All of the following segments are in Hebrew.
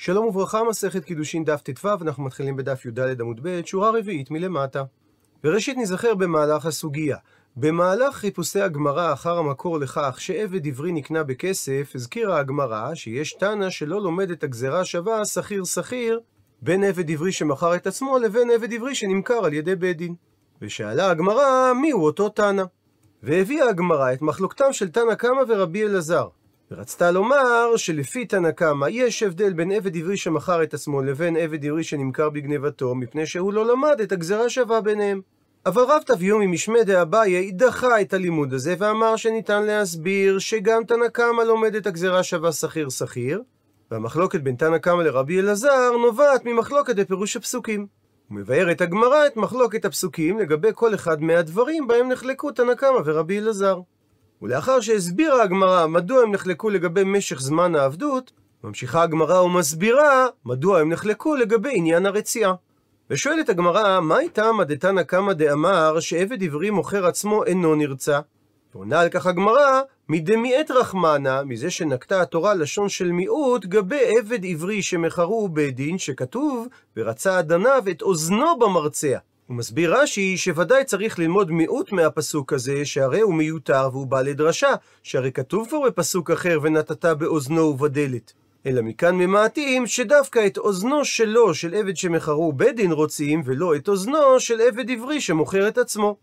שלום וברכה, מסכת קידושין דף ט"ו, אנחנו מתחילים בדף י"ד עמוד ב', שורה רביעית מלמטה. וראשית נזכר במהלך הסוגיה. במהלך חיפושי הגמרא אחר המקור לכך שעבד עברי נקנה בכסף, הזכירה הגמרא שיש תנא שלא לומד את הגזרה שווה שכיר שכיר בין עבד עברי שמכר את עצמו לבין עבד עברי שנמכר על ידי בית דין. ושאלה הגמרא מיהו אותו תנא. והביאה הגמרא את מחלוקתם של תנא קמא ורבי אלעזר. ורצתה לומר שלפי תנא קמא יש הבדל בין עבד עברי שמכר את עצמו לבין עבד עברי שנמכר בגנבתו, מפני שהוא לא למד את הגזרה שווה ביניהם. אבל רב תביומי משמי דאביי דחה את הלימוד הזה ואמר שניתן להסביר שגם תנא קמא לומד את הגזרה שווה שכיר שכיר, והמחלוקת בין תנא קמא לרבי אלעזר נובעת ממחלוקת בפירוש הפסוקים. ומבארת הגמרא את מחלוקת הפסוקים לגבי כל אחד מהדברים בהם נחלקו תנא קמא ורבי אלעזר. ולאחר שהסבירה הגמרא מדוע הם נחלקו לגבי משך זמן העבדות, ממשיכה הגמרא ומסבירה מדוע הם נחלקו לגבי עניין הרציעה. ושואלת הגמרא, מהי טעמא דתנא קמא דאמר שעבד עברי מוכר עצמו אינו נרצע? ועונה על כך הגמרא, מדמיעת רחמנה, מזה שנקטה התורה לשון של מיעוט, גבי עבד עברי שמכרו בית דין, שכתוב, ורצה אדניו את אוזנו במרצע. הוא מסביר רש"י שוודאי צריך ללמוד מיעוט מהפסוק הזה, שהרי הוא מיותר והוא בא לדרשה, שהרי כתוב כבר בפסוק אחר ונתת באוזנו ובדלת. אלא מכאן ממעטים שדווקא את אוזנו שלו, של עבד שמכרו בית דין רוצים, ולא את אוזנו של עבד עברי שמוכר את עצמו.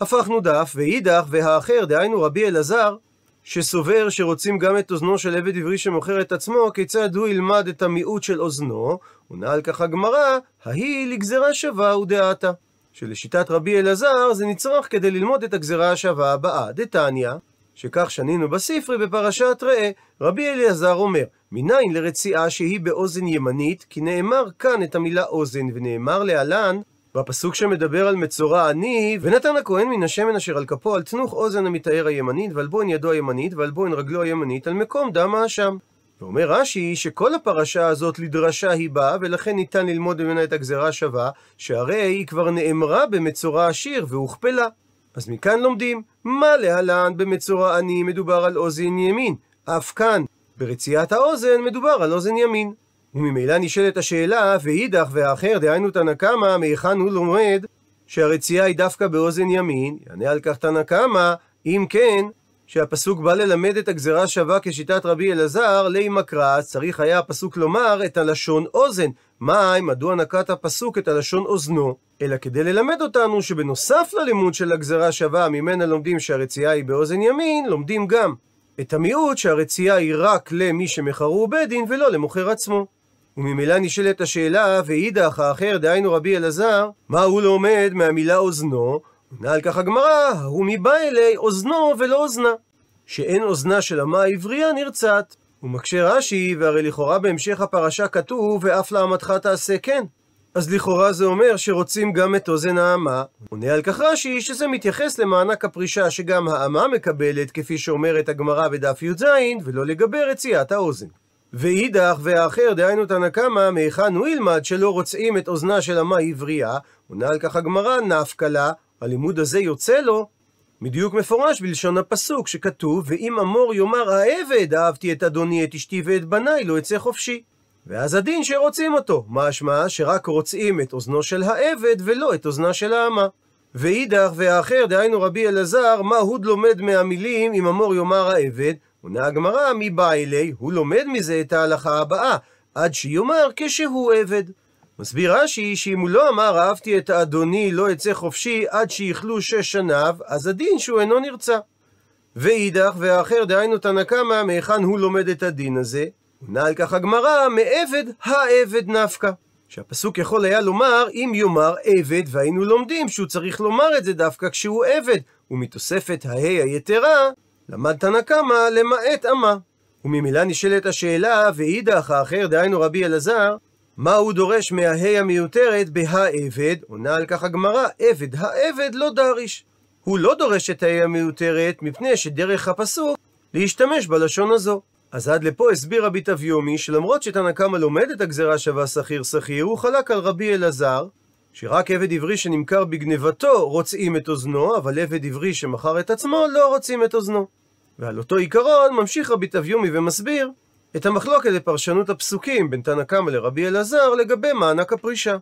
הפכנו דף, ואידך והאחר, דהיינו רבי אלעזר, שסובר שרוצים גם את אוזנו של עבד עברי שמוכר את עצמו, כיצד הוא ילמד את המיעוט של אוזנו, עונה על כך הגמרא, ההיא לגזרה שווה ודעתה. שלשיטת רבי אלעזר זה נצרך כדי ללמוד את הגזרה השווה הבאה, דתניא, שכך שנינו בספרי בפרשת ראה, רבי אליעזר אומר, מניין לרציעה שהיא באוזן ימנית, כי נאמר כאן את המילה אוזן, ונאמר להלן, בפסוק שמדבר על מצורע עני, ונתן הכהן מן השמן אשר על כפו על תנוך אוזן המתאר הימנית, ועל בוין ידו הימנית, ועל בוין רגלו הימנית, על מקום דם האשם. ואומר רש"י שכל הפרשה הזאת לדרשה היא באה, ולכן ניתן ללמוד ממנה את הגזרה שווה, שהרי היא כבר נאמרה במצורע עשיר והוכפלה. אז מכאן לומדים, מה להלן במצורע עני מדובר על אוזן ימין, אף כאן ברציית האוזן מדובר על אוזן ימין. וממילא נשאלת השאלה, ואידך והאחר, דהיינו תנא קמא, מהיכן הוא לומד שהרצייה היא דווקא באוזן ימין? יענה על כך תנא קמא, אם כן, שהפסוק בא ללמד את הגזרה שווה כשיטת רבי אלעזר, לי מקרא, צריך היה הפסוק לומר את הלשון אוזן. מאי, מדוע נקט הפסוק את הלשון אוזנו? אלא כדי ללמד אותנו שבנוסף ללימוד של הגזרה שווה, ממנה לומדים שהרצייה היא באוזן ימין, לומדים גם את המיעוט שהרצייה היא רק למי שמכרו בית דין ולא למוכר עצמו. וממילא נשאלת השאלה, ואידך האחר, דהיינו רבי אלעזר, מה הוא לומד מהמילה אוזנו? עונה על כך הגמרא, הוא מבא אלי אוזנו ולא אוזנה. שאין אוזנה של אמה עברייה נרצעת. הוא מקשה רש"י, והרי לכאורה בהמשך הפרשה כתוב, ואף לאמתך תעשה כן. אז לכאורה זה אומר שרוצים גם את אוזן האמה. עונה על כך רש"י שזה מתייחס למענק הפרישה שגם האמה מקבלת, כפי שאומרת הגמרא בדף י"ז, ולא לגבי רציית האוזן. ואידך והאחר, דהיינו תנא קמא, מהיכן הוא ילמד שלא רוצים את אוזנה של אמה עברייה, עונה על כך הגמרא, נפקא לה, הלימוד הזה יוצא לו מדיוק מפורש בלשון הפסוק, שכתוב, ואם אמור יאמר העבד, אהבתי את אדוני, את אשתי ואת בניי, לא אצא חופשי. ואז הדין שרוצים אותו, משמע שרק רוצים את אוזנו של העבד ולא את אוזנה של האמה. ואידך והאחר, דהיינו רבי אלעזר, מה הוא לומד מהמילים אם אמור יאמר העבד? עונה הגמרא, מי בא אלי? הוא לומד מזה את ההלכה הבאה, עד שיאמר כשהוא עבד. מסביר רש"י שאם הוא לא אמר אהבתי את האדוני לא אצא חופשי עד שיכלו שש שניו, אז הדין שהוא אינו נרצע. ואידך והאחר דהיינו תנא קמא מהיכן הוא לומד את הדין הזה? עונה על כך הגמרא מעבד העבד נפקא. שהפסוק יכול היה לומר אם יאמר עבד והיינו לומדים שהוא צריך לומר את זה דווקא כשהוא עבד ומתוספת ההא היתרה למד תנא קמא למעט אמה. וממילא נשאלת השאלה ואידך האחר דהיינו רבי אלעזר מה הוא דורש מההא המיותרת בהעבד? עונה על כך הגמרא, עבד העבד לא דריש. הוא לא דורש את ההא המיותרת, מפני שדרך הפסוק להשתמש בלשון הזו. אז עד לפה הסביר רבי תביומי, שלמרות שתנא קמא לומד את הגזרה שווה שכיר שכיר, הוא חלק על רבי אלעזר, שרק עבד עברי שנמכר בגנבתו רוצים את אוזנו, אבל עבד עברי שמכר את עצמו לא רוצים את אוזנו. ועל אותו עיקרון ממשיך רבי תביומי ומסביר את המחלוקת לפרשנות הפסוקים בין תנא קמא לרבי אלעזר לגבי מענק הפרישה.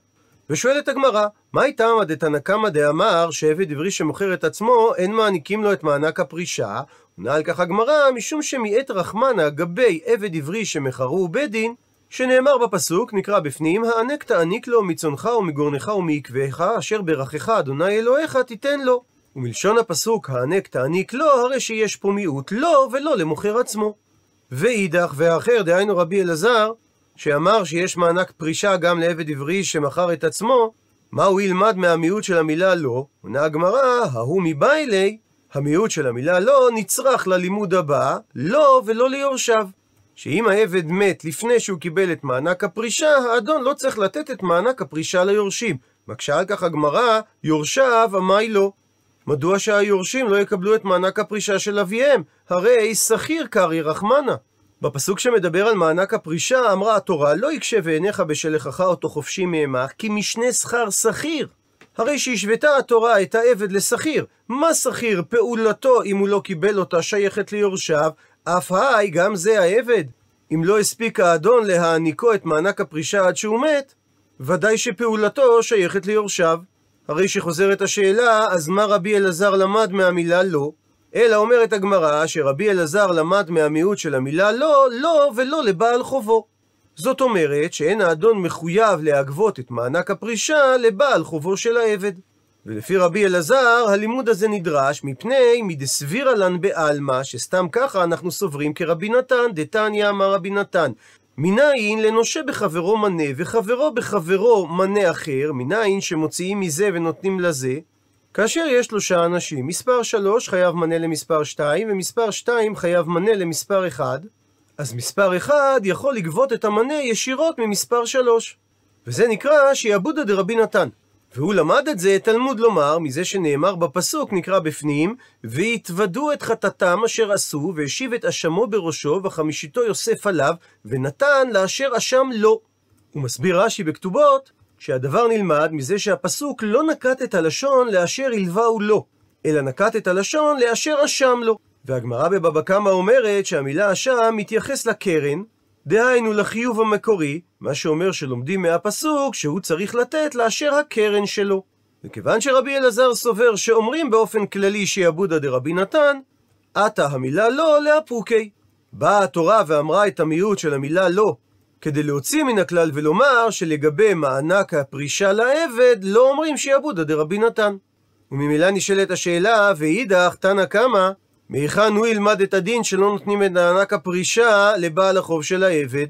ושואלת הגמרא, מה איתם עד תנא קמא דאמר שעבד עברי שמוכר את עצמו, אין מעניקים לו את מענק הפרישה? עונה על כך הגמרא, משום שמיעט רחמנה גבי עבד עברי שמכרו בית דין, שנאמר בפסוק, נקרא בפנים, הענק תעניק לו מצונך ומגורנך ומעקביך, אשר ברכך אדוני אלוהיך תיתן לו. ומלשון הפסוק, הענק תעניק לו, הרי שיש פה מיעוט לו ולא למוכר עצמו. ואידך והאחר, דהיינו רבי אלעזר, שאמר שיש מענק פרישה גם לעבד עברי שמכר את עצמו, מה הוא ילמד מהמיעוט של המילה לא? עונה הגמרא, ההוא מביילי, המיעוט של המילה לא נצרך ללימוד הבא, לא ולא ליורשיו. שאם העבד מת לפני שהוא קיבל את מענק הפרישה, האדון לא צריך לתת את מענק הפרישה ליורשים. מקשה על כך הגמרא, יורשיו עמי לא. מדוע שהיורשים לא יקבלו את מענק הפרישה של אביהם? הרי שכיר קרעי רחמנה. בפסוק שמדבר על מענק הפרישה, אמרה התורה, לא יקשה בעיניך בשלחך אותו חופשי מעמך, כי משנה שכר שכיר. הרי שהשוותה התורה את העבד לשכיר. מה שכיר? פעולתו, אם הוא לא קיבל אותה, שייכת ליורשיו, אף היי, גם זה העבד. אם לא הספיק האדון להעניקו את מענק הפרישה עד שהוא מת, ודאי שפעולתו שייכת ליורשיו. הרי שחוזרת השאלה, אז מה רבי אלעזר למד מהמילה לא? אלא אומרת הגמרא שרבי אלעזר למד מהמיעוט של המילה לא, לא ולא לבעל חובו. זאת אומרת שאין האדון מחויב להגבות את מענק הפרישה לבעל חובו של העבד. ולפי רבי אלעזר, הלימוד הזה נדרש מפני מדסבירה לן בעלמא, שסתם ככה אנחנו סוברים כרבי נתן, דתניא אמר רבי נתן. מנין לנושה בחברו מנה, וחברו בחברו מנה אחר, מנין שמוציאים מזה ונותנים לזה, כאשר יש שלושה אנשים, מספר שלוש חייב מנה למספר שתיים, ומספר שתיים חייב מנה למספר אחד, אז מספר אחד יכול לגבות את המנה ישירות ממספר שלוש. וזה נקרא שיעבודא דרבי נתן. והוא למד את זה, תלמוד לומר, מזה שנאמר בפסוק, נקרא בפנים, והתוודו את חטאתם אשר עשו, והשיב את אשמו בראשו, וחמישיתו יוסף עליו, ונתן לאשר אשם לו. הוא מסביר רש"י בכתובות, שהדבר נלמד מזה שהפסוק לא נקט את הלשון לאשר הלווהו לו, אלא נקט את הלשון לאשר אשם לו. והגמרא בבבא קמא אומרת שהמילה אשם מתייחס לקרן, דהיינו לחיוב המקורי, מה שאומר שלומדים מהפסוק שהוא צריך לתת לאשר הקרן שלו. וכיוון שרבי אלעזר סובר שאומרים באופן כללי שיעבודא דרבי נתן, עתה המילה לא לאפוקי. באה התורה ואמרה את המיעוט של המילה לא, כדי להוציא מן הכלל ולומר שלגבי מענק הפרישה לעבד, לא אומרים שיעבודא דרבי נתן. וממילא נשאלת השאלה, ואידך תנא קמא, מהיכן הוא ילמד את הדין שלא נותנים את מענק הפרישה לבעל החוב של העבד?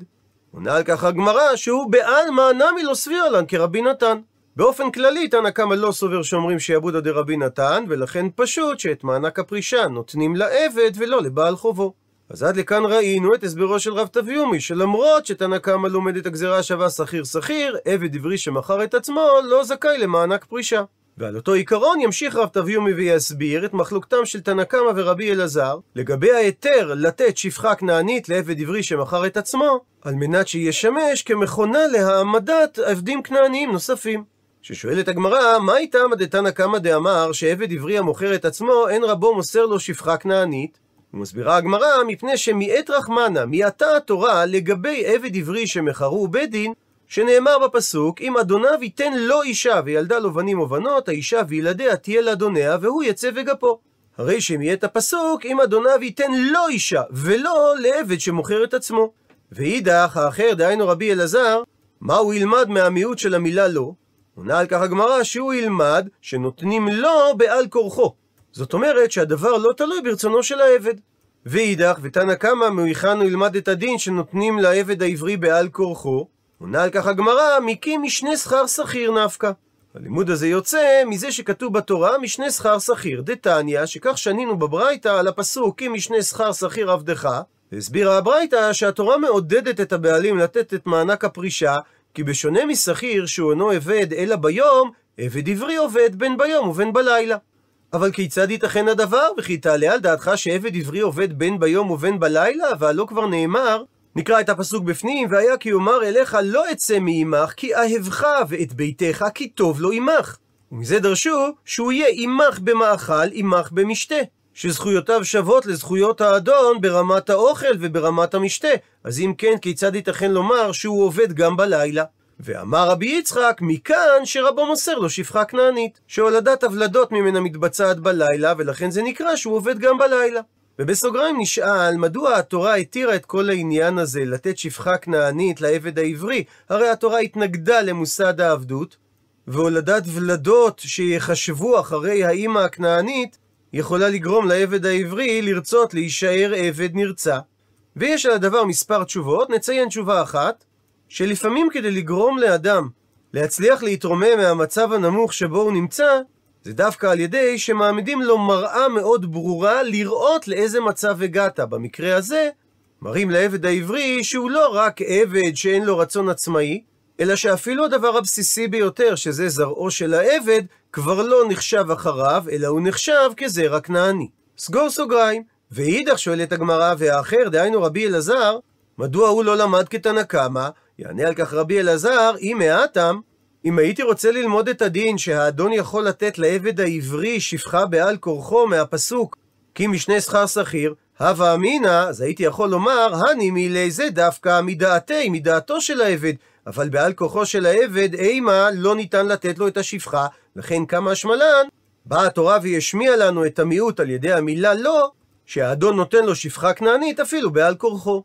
עונה על כך הגמרא שהוא בעלמא נמי לא סביר לן כרבי נתן. באופן כללי תנא קמא לא סובר שאומרים שיעבודא דרבי נתן, ולכן פשוט שאת מענק הפרישה נותנים לעבד ולא לבעל חובו. אז עד לכאן ראינו את הסברו של רב תביומי, שלמרות שתנא קמא לומד את הגזירה השווה שכיר שכיר, עבד עברי שמכר את עצמו לא זכאי למענק פרישה. ועל אותו עיקרון ימשיך רב תביומי ויסביר את מחלוקתם של תנא קמא ורבי אלעזר לגבי ההיתר לתת שפחה כנענית לעבד עברי שמכר את עצמו, על מנת שישמש כמכונה להעמדת עבדים כנעניים נוספים. ששואלת הגמרא, מה איתם דתנא קמא דאמר שעבד עברי המוכר את עצמו, אין רבו מוסר לו שפחה כנענית? ומסבירה הגמרא, מפני שמיעט רחמנה, מיעטה התורה לגבי עבד עברי שמכרו בית דין, שנאמר בפסוק, אם אדוניו ייתן לו אישה וילדה לו בנים או בנות, האישה וילדיה תהיה לאדוניה, והוא יצא וגפו. הרי שאם יהיה את הפסוק, אם אדוניו ייתן לו אישה, ולא לעבד שמוכר את עצמו. ואידך, האחר, דהיינו רבי אלעזר, מה הוא ילמד מהמיעוט של המילה לא? עונה על כך הגמרא שהוא ילמד שנותנים לו בעל כורחו. זאת אומרת שהדבר לא תלוי ברצונו של העבד. ואידך, ותנא קמא מהיכן הוא ילמד את הדין שנותנים לעבד העברי בעל כורחו, עונה על כך הגמרא, מקים משנה שכר שכיר נפקא. הלימוד הזה יוצא מזה שכתוב בתורה משנה שכר שכיר. דתניא, שכך שנינו בברייתא על הפסוק כי משנה שכר שכיר עבדך, והסבירה הברייתא שהתורה מעודדת את הבעלים לתת את מענק הפרישה, כי בשונה משכיר שהוא אינו עבד אלא ביום, עבד עברי עובד בין ביום ובין בלילה. אבל כיצד ייתכן הדבר? וכי תעלה על דעתך שעבד עברי עובד בין ביום ובין בלילה? והלא כבר נאמר, נקרא את הפסוק בפנים, והיה כי יאמר אליך לא אצא מעמך, כי אהבך, ואת ביתך כי טוב לו עמך. ומזה דרשו שהוא יהיה עמך במאכל, עמך במשתה. שזכויותיו שוות לזכויות האדון ברמת האוכל וברמת המשתה. אז אם כן, כיצד ייתכן לומר שהוא עובד גם בלילה? ואמר רבי יצחק, מכאן שרבו מוסר לו שפחה כנענית, שהולדת הוולדות ממנה מתבצעת בלילה, ולכן זה נקרא שהוא עובד גם בלילה. ובסוגריים נשאל, מדוע התורה התירה את כל העניין הזה, לתת שפחה כנענית לעבד העברי? הרי התורה התנגדה למוסד העבדות, והולדת ולדות שיחשבו אחרי האימא הכנענית, יכולה לגרום לעבד העברי לרצות להישאר עבד נרצע. ויש על הדבר מספר תשובות, נציין תשובה אחת, שלפעמים כדי לגרום לאדם להצליח להתרומם מהמצב הנמוך שבו הוא נמצא, זה דווקא על ידי שמעמידים לו מראה מאוד ברורה לראות לאיזה מצב הגעת. במקרה הזה, מראים לעבד העברי שהוא לא רק עבד שאין לו רצון עצמאי, אלא שאפילו הדבר הבסיסי ביותר, שזה זרעו של העבד, כבר לא נחשב אחריו, אלא הוא נחשב כזרע כנעני. סגור סוגריים. ואידך שואלת הגמרא, והאחר, דהיינו רבי אלעזר, מדוע הוא לא למד כתנא קמא? יענה על כך רבי אלעזר, אם מעטם, אם הייתי רוצה ללמוד את הדין שהאדון יכול לתת לעבד העברי שפחה בעל כורחו מהפסוק כי משנה שכר שכיר, הווה אמינא, אז הייתי יכול לומר, הני מילי זה דווקא מדעתי, מדעתו של העבד, אבל בעל כוחו של העבד, אימה, לא ניתן לתת לו את השפחה, לכן כמה השמלן, באה התורה והשמיעה לנו את המיעוט על ידי המילה לא, שהאדון נותן לו שפחה כנענית אפילו בעל כורחו.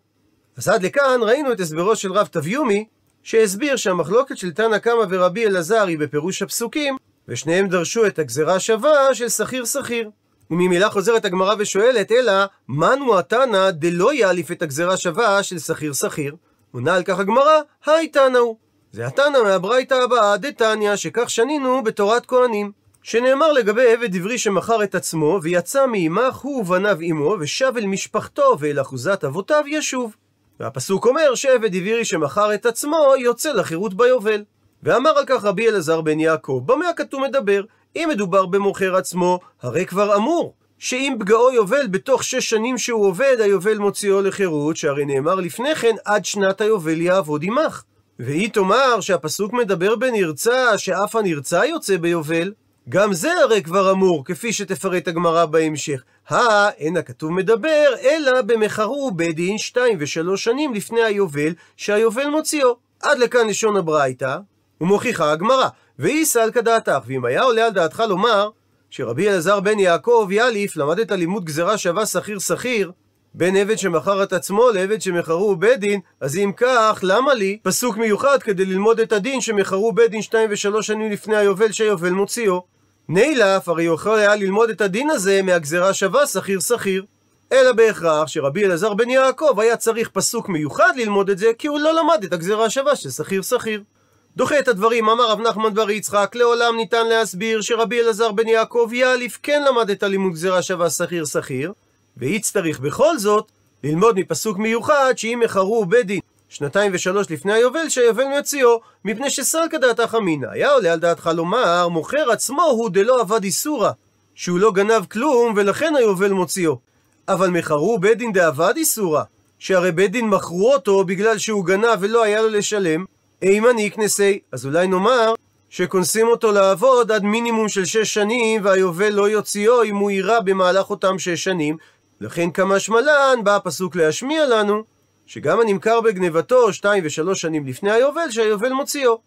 אז עד לכאן ראינו את הסברו של רב תביומי, שהסביר שהמחלוקת של תנא קמא ורבי אלעזר היא בפירוש הפסוקים, ושניהם דרשו את הגזרה שווה של שכיר שכיר. וממילא חוזרת הגמרא ושואלת, אלא, מנו התנא דלא יאליף את הגזרה שווה של שכיר שכיר? עונה על כך הגמרא, היי תנא הוא. זה התנא מהברייתא הבאה, דתניא, שכך שנינו בתורת כהנים. שנאמר לגבי עבד עברי שמכר את עצמו, ויצא מעמך הוא ובניו עמו, ושב אל משפחתו ואל אחוזת אבותיו ישוב. והפסוק אומר שעבד עברי שמכר את עצמו יוצא לחירות ביובל. ואמר על כך רבי אלעזר בן יעקב, במה הכתוב מדבר? אם מדובר במוכר עצמו, הרי כבר אמור. שאם פגעו יובל בתוך שש שנים שהוא עובד, היובל מוציאו לחירות, שהרי נאמר לפני כן, עד שנת היובל יעבוד עמך. והיא תאמר שהפסוק מדבר בנרצע, שאף הנרצע יוצא ביובל. גם זה הרי כבר אמור, כפי שתפרט הגמרא בהמשך. הא, אין הכתוב מדבר, אלא במחרו בית דין שתיים ושלוש שנים לפני היובל, שהיובל מוציאו. עד לכאן לשון הברייתא, ומוכיחה הגמרא. ואיסא על כדעתך, ואם היה עולה על דעתך לומר, שרבי אלעזר בן יעקב יאליף למד את הלימוד גזירה שווה שכיר שכיר, בין עבד שמכר את עצמו לעבד שמכרו בית דין, אז אם כך, למה לי פסוק מיוחד כדי ללמוד את הדין שמכרו בית דין שתיים ושלוש שנים לפני היובל שהיובל מוציאו? נילף, הרי יכול היה ללמוד את הדין הזה מהגזרה שווה שכיר שכיר. אלא בהכרח שרבי אלעזר בן יעקב היה צריך פסוק מיוחד ללמוד את זה, כי הוא לא למד את הגזרה השווה של שכיר שכיר. דוחה את הדברים, אמר רב נחמן בר יצחק, לעולם ניתן להסביר שרבי אלעזר בן יעקב יאליף כן למד את הלימוד גזירה שווה שכיר שכיר, והצטריך בכל זאת ללמוד מפסוק מיוחד שאם מכרו בית דין שנתיים ושלוש לפני היובל, שהיובל מציאו, מפני שסלקא דעתך אמינא. היה עולה על דעתך לומר, מוכר עצמו הוא דלא עבד איסורא, שהוא לא גנב כלום, ולכן היובל מוציאו. אבל מכרו בית דין דעבד איסורא, שהרי בית דין מכרו אותו בגלל שהוא גנב ולא היה לו לשלם, אימן איקנסי. אז אולי נאמר שכונסים אותו לעבוד עד מינימום של שש שנים, והיובל לא יוציאו אם הוא יירה במהלך אותם שש שנים. לכן כמה שמלן בא הפסוק להשמיע לנו שגם הנמכר בגנבתו שתיים ושלוש שנים לפני היובל, שהיובל מוציאו.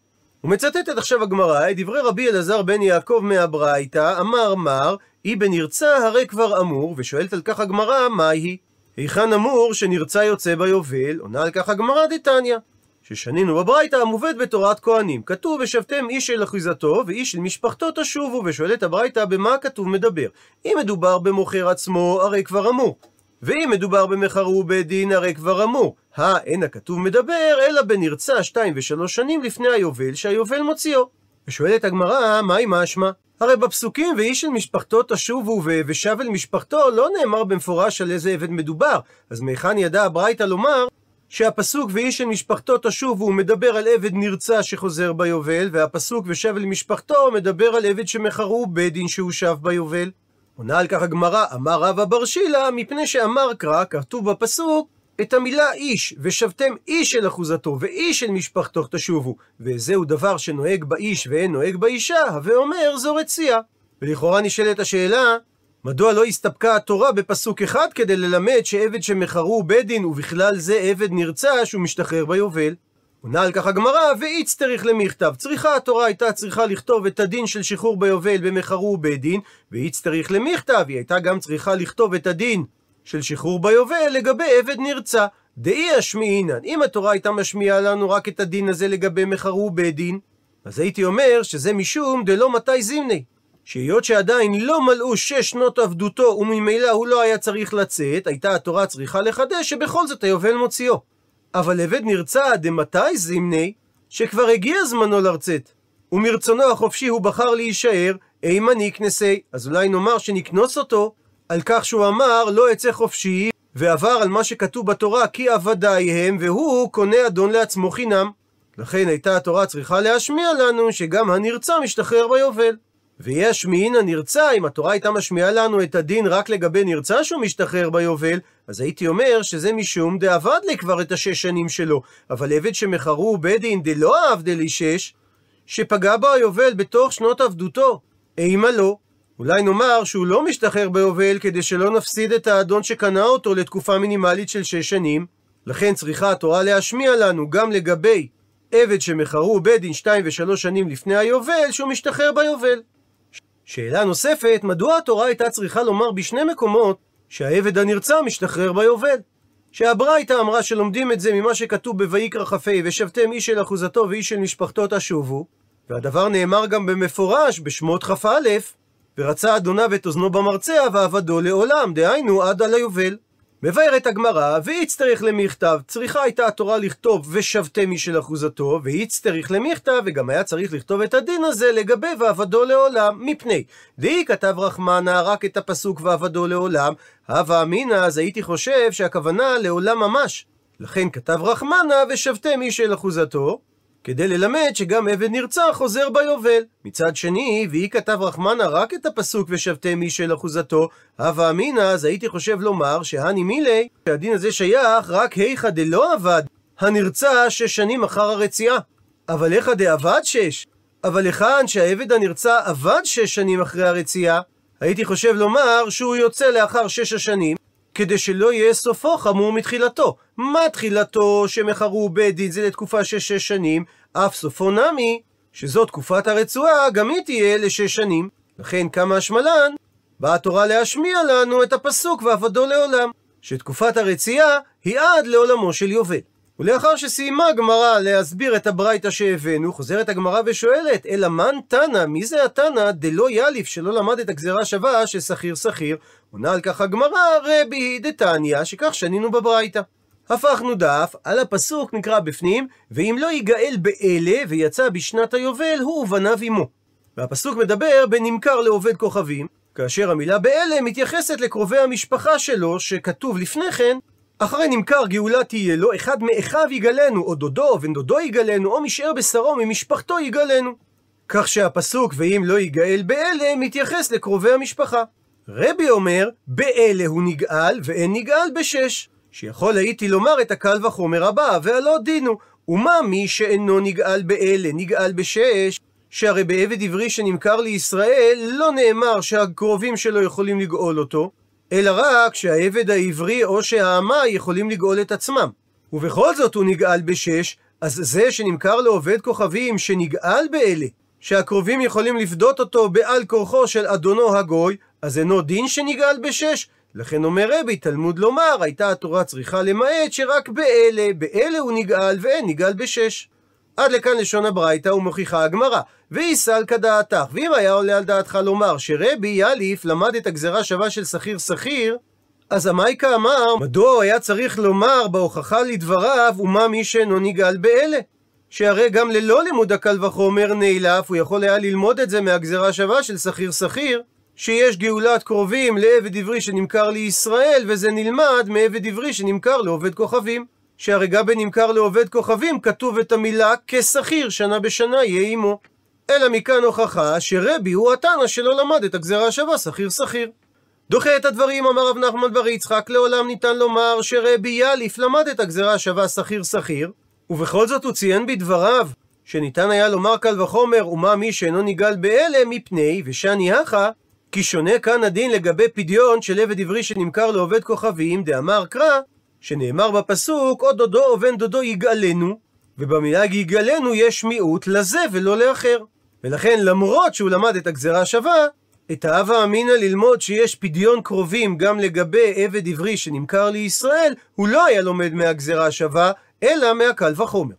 ומצטטת עכשיו הגמרא את דברי רבי אלעזר בן יעקב מהברייתא, אמר מר, אי בנרצה הרי כבר אמור, ושואלת על כך הגמרא, מהי? היכן אמור שנרצה יוצא ביובל? עונה על כך הגמרא דתניא. ששנינו בברייתא המובאת בתורת כהנים. כתוב ושבתם איש של אחיזתו ואיש של משפחתו תשובו, ושואלת הברייתא במה הכתוב מדבר. אם מדובר במוכר עצמו, הרי כבר אמור. ואם מדובר במחרו בית דין, הרי כבר אמור. הא, אין הכתוב מדבר, אלא בנרצה שתיים ושלוש שנים לפני היובל, שהיובל מוציאו. ושואלת הגמרא, מהי משמע? הרי בפסוקים ואיש של משפחתו תשובו ושב אל משפחתו לא נאמר במפורש על איזה עבד מדובר. אז מהיכן ידע הברייתא לומר שהפסוק ואיש של משפחתו תשובו מדבר על עבד נרצע שחוזר ביובל, והפסוק ושב אל משפחתו מדבר על עבד שמכרו בית דין שהוא שב ביובל. עונה על כך הגמרא, אמר רבא בר שילה, מפני שאמר קרא, כתוב בפסוק, את המילה איש, ושבתם איש של אחוזתו, ואיש של משפחתו תשובו, וזהו דבר שנוהג באיש ואין נוהג באישה, הווה אומר זו רצייה. ולכאורה נשאלת השאלה, מדוע לא הסתפקה התורה בפסוק אחד כדי ללמד שעבד שמכרו בית דין, ובכלל זה עבד נרצע שהוא משתחרר ביובל? עונה על כך הגמרא, ואיץ צריך למכתב. צריכה התורה הייתה צריכה לכתוב את הדין של שחרור ביובל במכרו בית דין, ואיץ צריך למכתב, היא הייתה גם צריכה לכתוב את הדין של שחרור ביובל לגבי עבד נרצע. דאי אשמיעינן, אם התורה הייתה משמיעה לנו רק את הדין הזה לגבי מכרו בית דין, אז הייתי אומר שזה משום דלא מתי זימני. שהיות שעדיין לא מלאו שש שנות עבדותו וממילא הוא לא היה צריך לצאת, הייתה התורה צריכה לחדש שבכל זאת היובל מוציאו. אבל עבד נרצע דמתי זימני, שכבר הגיע זמנו לרצת, ומרצונו החופשי הוא בחר להישאר, אימה נקנסי, אז אולי נאמר שנקנוס אותו על כך שהוא אמר לא אצא חופשי, ועבר על מה שכתוב בתורה כי עבדיי הם, והוא קונה אדון לעצמו חינם. לכן הייתה התורה צריכה להשמיע לנו שגם הנרצע משתחרר ביובל. ויש מעין הנרצע, אם התורה הייתה משמיעה לנו את הדין רק לגבי נרצע שהוא משתחרר ביובל, אז הייתי אומר שזה משום דאבד לי כבר את השש שנים שלו. אבל עבד שמכרו בית דין דלא עבדי לי שש, שפגע בו היובל בתוך שנות עבדותו, אימה לא. אולי נאמר שהוא לא משתחרר ביובל כדי שלא נפסיד את האדון שקנה אותו לתקופה מינימלית של שש שנים. לכן צריכה התורה להשמיע לנו גם לגבי עבד שמכרו בית דין שתיים ושלוש שנים לפני היובל, שהוא משתחרר ביובל. שאלה נוספת, מדוע התורה הייתה צריכה לומר בשני מקומות שהעבד הנרצע משתחרר ביובל? שהברייתא אמרה שלומדים את זה ממה שכתוב בויקרא כ"ה ושבתם איש של אחוזתו ואיש של משפחתו תשובו והדבר נאמר גם במפורש בשמות כ"א ורצה אדוניו את אוזנו במרצע ועבדו לעולם, דהיינו עד על היובל. מבארת הגמרא, ואיצטריך למכתב, צריכה הייתה התורה לכתוב ושבתם משל אחוזתו, ואיצטריך למכתב, וגם היה צריך לכתוב את הדין הזה לגבי ועבדו לעולם, מפני דהי כתב רחמנה רק את הפסוק ועבדו לעולם, הווה אמינא, אז הייתי חושב שהכוונה לעולם ממש. לכן כתב רחמנה ושבתם משל אחוזתו, כדי ללמד שגם עבד נרצח חוזר ביובל. מצד שני, והיא כתב רחמנה רק את הפסוק ושבתם מי של אחוזתו, הווה אמינא, אז הייתי חושב לומר שהני מילי, שהדין הזה שייך רק היכא דלא עבד, הנרצע שש שנים אחר הרציעה. אבל היכא דעבד שש? אבל היכן שהעבד הנרצע עבד שש שנים אחרי הרציעה, הייתי חושב לומר שהוא יוצא לאחר שש השנים, כדי שלא יהיה סופו חמור מתחילתו. מה תחילתו שמכרו בית דין זה לתקופה של שש שנים, אף סופו נמי, שזו תקופת הרצועה, גם היא תהיה לשש שנים. לכן כמה השמלן, באה התורה להשמיע לנו את הפסוק ועבדו לעולם, שתקופת הרציעה היא עד לעולמו של יובל. ולאחר שסיימה הגמרא להסביר את הברייתא שהבאנו, חוזרת הגמרא ושואלת, אלא מן תנא, מי זה התנא דלא יאליף שלא למד את הגזרה שווה של שכיר שכיר? עונה על כך הגמרא, רבי דתניא, שכך שנינו בברייתא. הפכנו דף, על הפסוק נקרא בפנים, ואם לא יגאל באלה ויצא בשנת היובל, הוא ובניו עמו. והפסוק מדבר בנמכר לעובד כוכבים, כאשר המילה באלה מתייחסת לקרובי המשפחה שלו, שכתוב לפני כן, אחרי נמכר גאולה תהיה לו, אחד מאחיו יגלנו, או דודו, או בן דודו יגלנו, או משאר בשרו ממשפחתו יגלנו. כך שהפסוק ואם לא יגאל באלה מתייחס לקרובי המשפחה. רבי אומר, באלה הוא נגאל, ואין נגאל בשש. שיכול הייתי לומר את הקל וחומר הבא, והלא דינו. ומה מי שאינו נגאל באלה, נגאל בשש? שהרי בעבד עברי שנמכר לישראל, לא נאמר שהקרובים שלו יכולים לגאול אותו, אלא רק שהעבד העברי או שהאמה יכולים לגאול את עצמם. ובכל זאת הוא נגאל בשש, אז זה שנמכר לעובד כוכבים שנגאל באלה, שהקרובים יכולים לפדות אותו בעל כורחו של אדונו הגוי, אז אינו דין שנגאל בשש? לכן אומר רבי, תלמוד לומר, הייתה התורה צריכה למעט שרק באלה, באלה הוא נגאל ואין נגאל בשש. עד לכאן לשון הברייתא ומוכיחה הגמרא. ויסל כדעתך, ואם היה עולה על דעתך לומר שרבי יאליף למד את הגזרה שווה של שכיר שכיר, אז המייקה אמר, מדוע היה צריך לומר בהוכחה לדבריו, ומה מי שאינו נגאל באלה? שהרי גם ללא לימוד הקל וחומר נעלף, הוא יכול היה ללמוד את זה מהגזרה שווה של שכיר שכיר, שיש גאולת קרובים לעבד עברי שנמכר לישראל, וזה נלמד מעבד עברי שנמכר לעובד כוכבים. שהרי גם בנמכר לעובד כוכבים כתוב את המילה כשכיר שנה בשנה יהיה עמו. אלא מכאן הוכחה שרבי הוא התנא שלא למד את הגזרה השווה שכיר שכיר. דוחה את הדברים, אמר רב נחמן בר יצחק, לעולם ניתן לומר שרבי יאליף למד את הגזרה השווה שכיר שכיר, ובכל זאת הוא ציין בדבריו שניתן היה לומר קל וחומר ומה מי שאינו נגאל באלה מפני ושני הכה כי שונה כאן הדין לגבי פדיון של עבד עברי שנמכר לעובד כוכבים, דאמר קרא, שנאמר בפסוק, או דודו או בן דודו יגאלנו, ובמילה יגאלנו יש מיעוט לזה ולא לאחר. ולכן למרות שהוא למד את הגזרה השווה, את האווה אמינא ללמוד שיש פדיון קרובים גם לגבי עבד עברי שנמכר לישראל, הוא לא היה לומד מהגזרה השווה, אלא מהקל וחומר.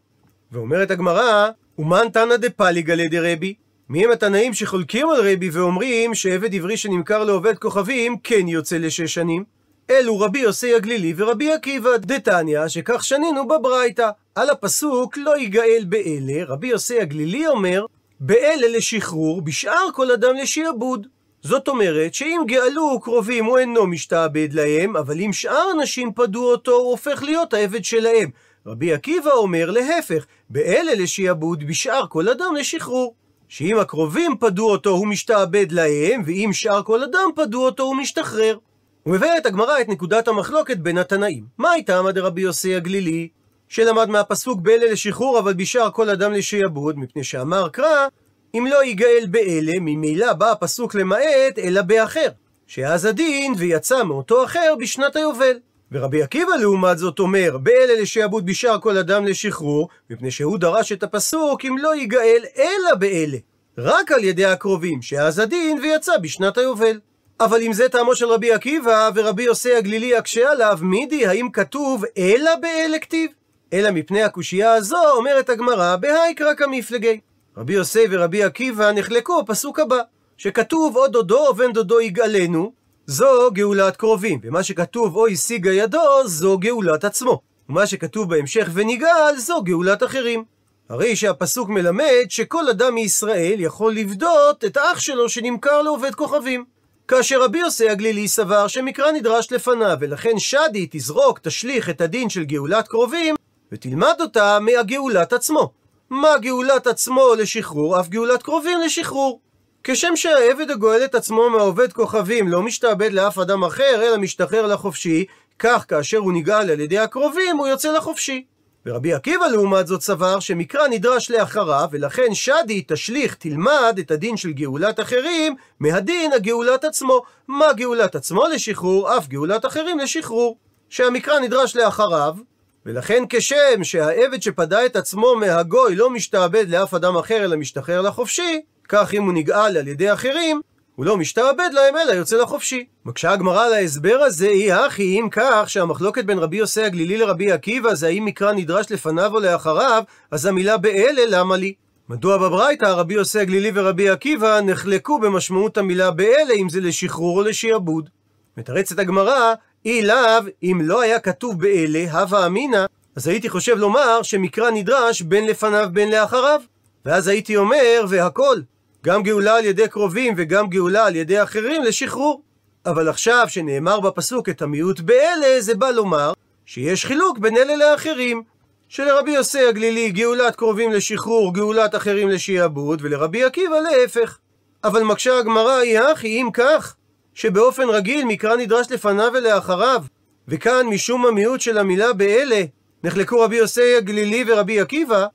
ואומרת הגמרא, ומן תנא דפליגא לדרבי? מי הם התנאים שחולקים על רבי ואומרים שעבד עברי שנמכר לעובד כוכבים כן יוצא לשש שנים? אלו רבי יוסי הגלילי ורבי עקיבא דתניא שכך שנינו בברייתא. על הפסוק לא יגאל באלה, רבי יוסי הגלילי אומר באלה לשחרור, בשאר כל אדם לשיעבוד. זאת אומרת שאם גאלו קרובים הוא אינו משתעבד להם, אבל אם שאר אנשים פדו אותו הוא הופך להיות העבד שלהם. רבי עקיבא אומר להפך, באלה לשיעבוד, בשאר כל אדם לשחרור. שאם הקרובים פדו אותו הוא משתעבד להם, ואם שאר כל אדם פדו אותו הוא משתחרר. ומבארת הגמרא את נקודת המחלוקת בין התנאים. מה הייתה עמד רבי יוסי הגלילי? שלמד מהפסוק באלה לשחרור, אבל בשאר כל אדם לשעבוד, מפני שאמר קרא, אם לא ייגאל באלה, ממילא בא הפסוק למעט, אלא באחר. שאז הדין, ויצא מאותו אחר בשנת היובל. ורבי עקיבא לעומת זאת אומר, באלה לשעבוד בשאר כל אדם לשחרור, מפני שהוא דרש את הפסוק אם לא ייגאל אלא באלה. רק על ידי הקרובים, שאז הדין ויצא בשנת היובל. אבל אם זה טעמו של רבי עקיבא, ורבי יוסי הגלילי יקשה עליו, מידי, האם כתוב אלא באלה כתיב? אלא מפני הקושייה הזו, אומרת הגמרא, בהאיקרא כמפלגי. רבי יוסי ורבי עקיבא נחלקו בפסוק הבא, שכתוב או דודו או בן דודו יגאלנו, זו גאולת קרובים, ומה שכתוב או השיגה ידו, זו גאולת עצמו. ומה שכתוב בהמשך ונגאל, זו גאולת אחרים. הרי שהפסוק מלמד שכל אדם מישראל יכול לפדות את האח שלו שנמכר לעובד כוכבים. כאשר רבי יוסי הגלילי סבר שמקרא נדרש לפניו, ולכן שדי תזרוק, תשליך את הדין של גאולת קרובים, ותלמד אותה מהגאולת עצמו. מה גאולת עצמו לשחרור, אף גאולת קרובים לשחרור. כשם שהעבד הגואל את עצמו מהעובד כוכבים לא משתעבד לאף אדם אחר, אלא משתחרר לחופשי, כך כאשר הוא נגאל על ידי הקרובים, הוא יוצא לחופשי. ורבי עקיבא לעומת זאת סבר שמקרא נדרש לאחריו, ולכן שדי תשליך, תלמד את הדין של גאולת אחרים, מהדין הגאולת עצמו. מה גאולת עצמו לשחרור, אף גאולת אחרים לשחרור. שהמקרא נדרש לאחריו, ולכן כשם שהעבד שפדה את עצמו מהגוי לא משתעבד לאף אדם אחר אלא משתחרר לחופשי, כך אם הוא נגאל על ידי אחרים, הוא לא משתעבד להם אלא יוצא לחופשי. מקשה הגמרא על ההסבר הזה היא הכי אם כך שהמחלוקת בין רבי יוסי הגלילי לרבי עקיבא זה האם מקרא נדרש לפניו או לאחריו, אז המילה באלה למה לי? מדוע בברייתא רבי יוסי הגלילי ורבי עקיבא נחלקו במשמעות המילה באלה אם זה לשחרור או לשעבוד? מתרצת הגמרא, אי לאו, אם לא היה כתוב באלה, הווה אמינא, אז הייתי חושב לומר שמקרא נדרש בין לפניו בין לאחריו. ואז הייתי אומר, והכל, גם גאולה על ידי קרובים וגם גאולה על ידי אחרים לשחרור. אבל עכשיו שנאמר בפסוק את המיעוט באלה, זה בא לומר שיש חילוק בין אלה לאחרים. שלרבי יוסי הגלילי גאולת קרובים לשחרור, גאולת אחרים לשעבוד, ולרבי עקיבא להפך. אבל מקשה הגמרא היא הכי אם כך, שבאופן רגיל מקרא נדרש לפניו ולאחריו, וכאן משום המיעוט של המילה באלה, נחלקו רבי יוסי הגלילי ורבי עקיבא,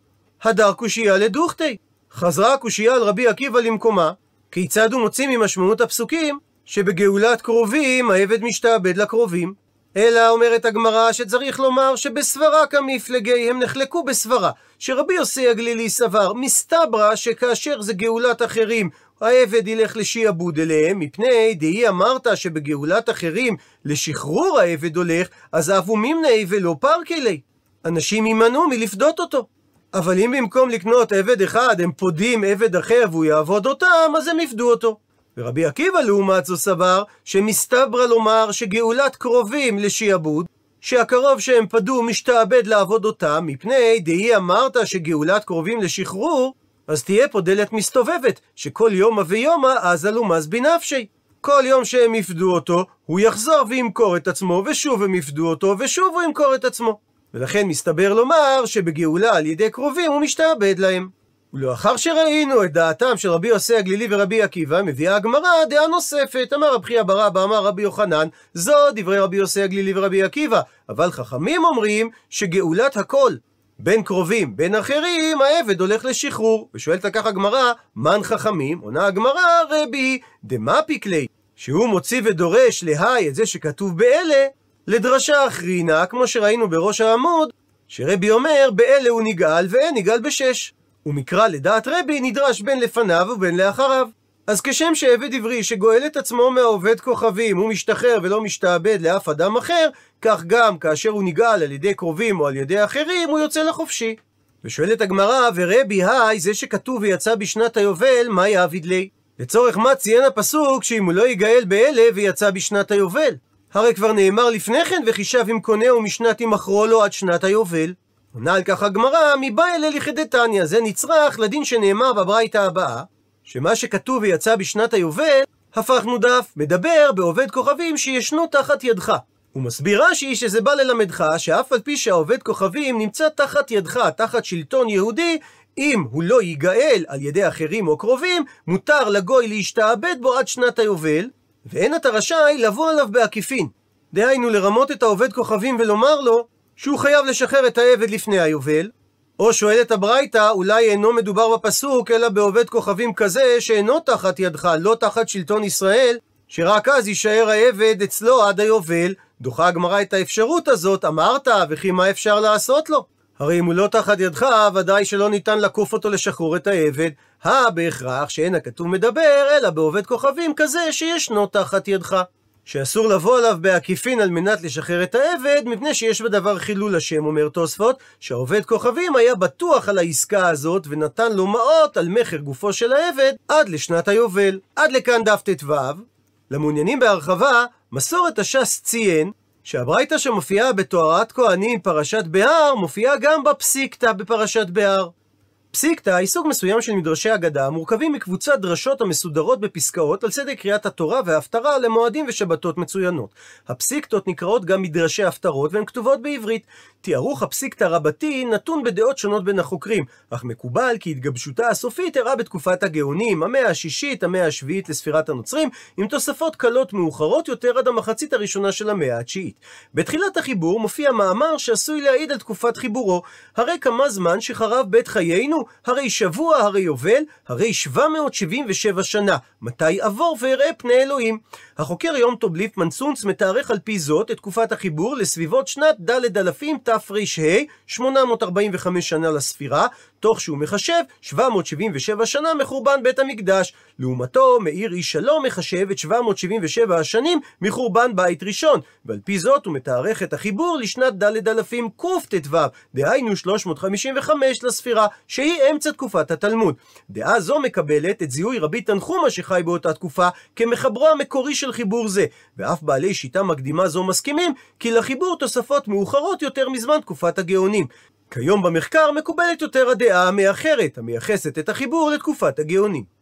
הדר קושייה לדוכתי. חזרה הקושייה על רבי עקיבא למקומה, כיצד הוא מוציא ממשמעות הפסוקים שבגאולת קרובים העבד משתעבד לקרובים? אלא אומרת הגמרא שצריך לומר שבסברה כמפלגי הם נחלקו בסברה שרבי יוסי הגלילי סבר מסתברא שכאשר זה גאולת אחרים העבד ילך לשעבוד אליהם מפני דהי אמרת שבגאולת אחרים לשחרור העבד הולך אז אבו מימנאי ולא פרקלי אנשים יימנעו מלפדות אותו אבל אם במקום לקנות עבד אחד הם פודים עבד אחר והוא יעבוד אותם, אז הם יפדו אותו. ורבי עקיבא לעומת זו סבר שמסתברא לומר שגאולת קרובים לשעבוד, שהקרוב שהם פדו משתעבד לעבוד אותם, מפני דהי אמרת שגאולת קרובים לשחרור, אז תהיה פה דלת מסתובבת, שכל יומא ויומא אז אלומז בנפשי. כל יום שהם יפדו אותו, הוא יחזור וימכור את עצמו, ושוב הם יפדו אותו, ושוב הוא ימכור את עצמו. ולכן מסתבר לומר שבגאולה על ידי קרובים הוא משתעבד להם. ולאחר שראינו את דעתם של רבי יוסי הגלילי ורבי עקיבא, מביאה הגמרא דעה נוספת. אמר רבי חייא ברבא, אמר רבי יוחנן, זו דברי רבי יוסי הגלילי ורבי עקיבא. אבל חכמים אומרים שגאולת הכל, בין קרובים, בין אחרים, העבד הולך לשחרור. ושואלת כך הגמרא, מן חכמים? עונה הגמרא, רבי, דמה פיקלי, שהוא מוציא ודורש להי את זה שכתוב באלה, לדרשה אחרינה, כמו שראינו בראש העמוד, שרבי אומר, באלה הוא נגאל ואין נגאל בשש. ומקרא לדעת רבי נדרש בין לפניו ובין לאחריו. אז כשם שעבד עברי שגואל את עצמו מהעובד כוכבים, הוא משתחרר ולא משתעבד לאף אדם אחר, כך גם כאשר הוא נגאל על ידי קרובים או על ידי אחרים, הוא יוצא לחופשי. ושואלת הגמרא, ורבי היי, זה שכתוב ויצא בשנת היובל, מה יעביד לי? לצורך מה ציין הפסוק שאם הוא לא יגאל באלה ויצא בשנת היובל? הרי כבר נאמר לפני כן, וחישב עם קונהו משנת ימכרו לו עד שנת היובל. עונה על כך הגמרא, מבא אלה לכדתניא, זה נצרך לדין שנאמר בברייתא הבאה, שמה שכתוב ויצא בשנת היובל, הפכנו דף, מדבר בעובד כוכבים שישנו תחת ידך. הוא מסביר רש"י שזה בא ללמדך שאף על פי שהעובד כוכבים נמצא תחת ידך, תחת שלטון יהודי, אם הוא לא ייגאל על ידי אחרים או קרובים, מותר לגוי להשתעבד בו עד שנת היובל, ואין אתה רשאי לבוא עליו בעקיפין. דהיינו לרמות את העובד כוכבים ולומר לו שהוא חייב לשחרר את העבד לפני היובל, או שואלת הברייתא, אולי אינו מדובר בפסוק, אלא בעובד כוכבים כזה שאינו תחת ידך, לא תחת שלטון ישראל, שרק אז יישאר העבד אצלו עד היובל. דוחה הגמרא את האפשרות הזאת, אמרת, וכי מה אפשר לעשות לו? הרי אם הוא לא תחת ידך, ודאי שלא ניתן לקוף אותו לשחרור את העבד. הא בהכרח שאין הכתוב מדבר, אלא בעובד כוכבים כזה שישנו תחת ידך. שאסור לבוא עליו בעקיפין על מנת לשחרר את העבד, מפני שיש בדבר חילול השם, אומר תוספות, שהעובד כוכבים היה בטוח על העסקה הזאת, ונתן לו מעות על מכר גופו של העבד עד לשנת היובל. עד לכאן דף ט"ו. למעוניינים בהרחבה, מסורת הש"ס ציין שהברייתא שמופיעה בתוארת כהנים פרשת בהר, מופיעה גם בפסיקתא בפרשת בהר. פסיקתא היא סוג מסוים של מדרשי אגדה המורכבים מקבוצת דרשות המסודרות בפסקאות על סדר קריאת התורה וההפטרה למועדים ושבתות מצוינות. הפסיקתות נקראות גם מדרשי הפטרות והן כתובות בעברית. תיארוך הפסיקתא רבתי נתון בדעות שונות בין החוקרים, אך מקובל כי התגבשותה הסופית אירעה בתקופת הגאונים, המאה השישית, המאה השביעית לספירת הנוצרים, עם תוספות קלות מאוחרות יותר עד המחצית הראשונה של המאה התשיעית. בתחילת החיבור מופיע מאמר שעשוי להעיד על תקופת חיבורו, הרי כמה זמן שחרב בית חיינו, הרי שבוע, הרי יובל, הרי 777 שנה, מתי עבור ואראה פני אלוהים. החוקר יום טוב ליפמן צונץ מתארך על פי זאת את תקופת החיבור לסביבות שנת ד' אלפים תר"ה, 845 שנה לספירה, תוך שהוא מחשב 777 שנה מחורבן בית המקדש. לעומתו, מאיר איש שלום מחשב את 777 השנים מחורבן בית ראשון, ועל פי זאת הוא מתארך את החיבור לשנת ד' אלפים קט"ו, דהיינו 355 לספירה, שהיא אמצע תקופת התלמוד. דעה זו מקבלת את זיהוי רבי תנחומה שחי באותה תקופה כמחברו המקורי של חיבור זה, ואף בעלי שיטה מקדימה זו מסכימים כי לחיבור תוספות מאוחרות יותר מזמן תקופת הגאונים. כיום במחקר מקובלת יותר הדעה המאחרת, המייחסת את החיבור לתקופת הגאונים.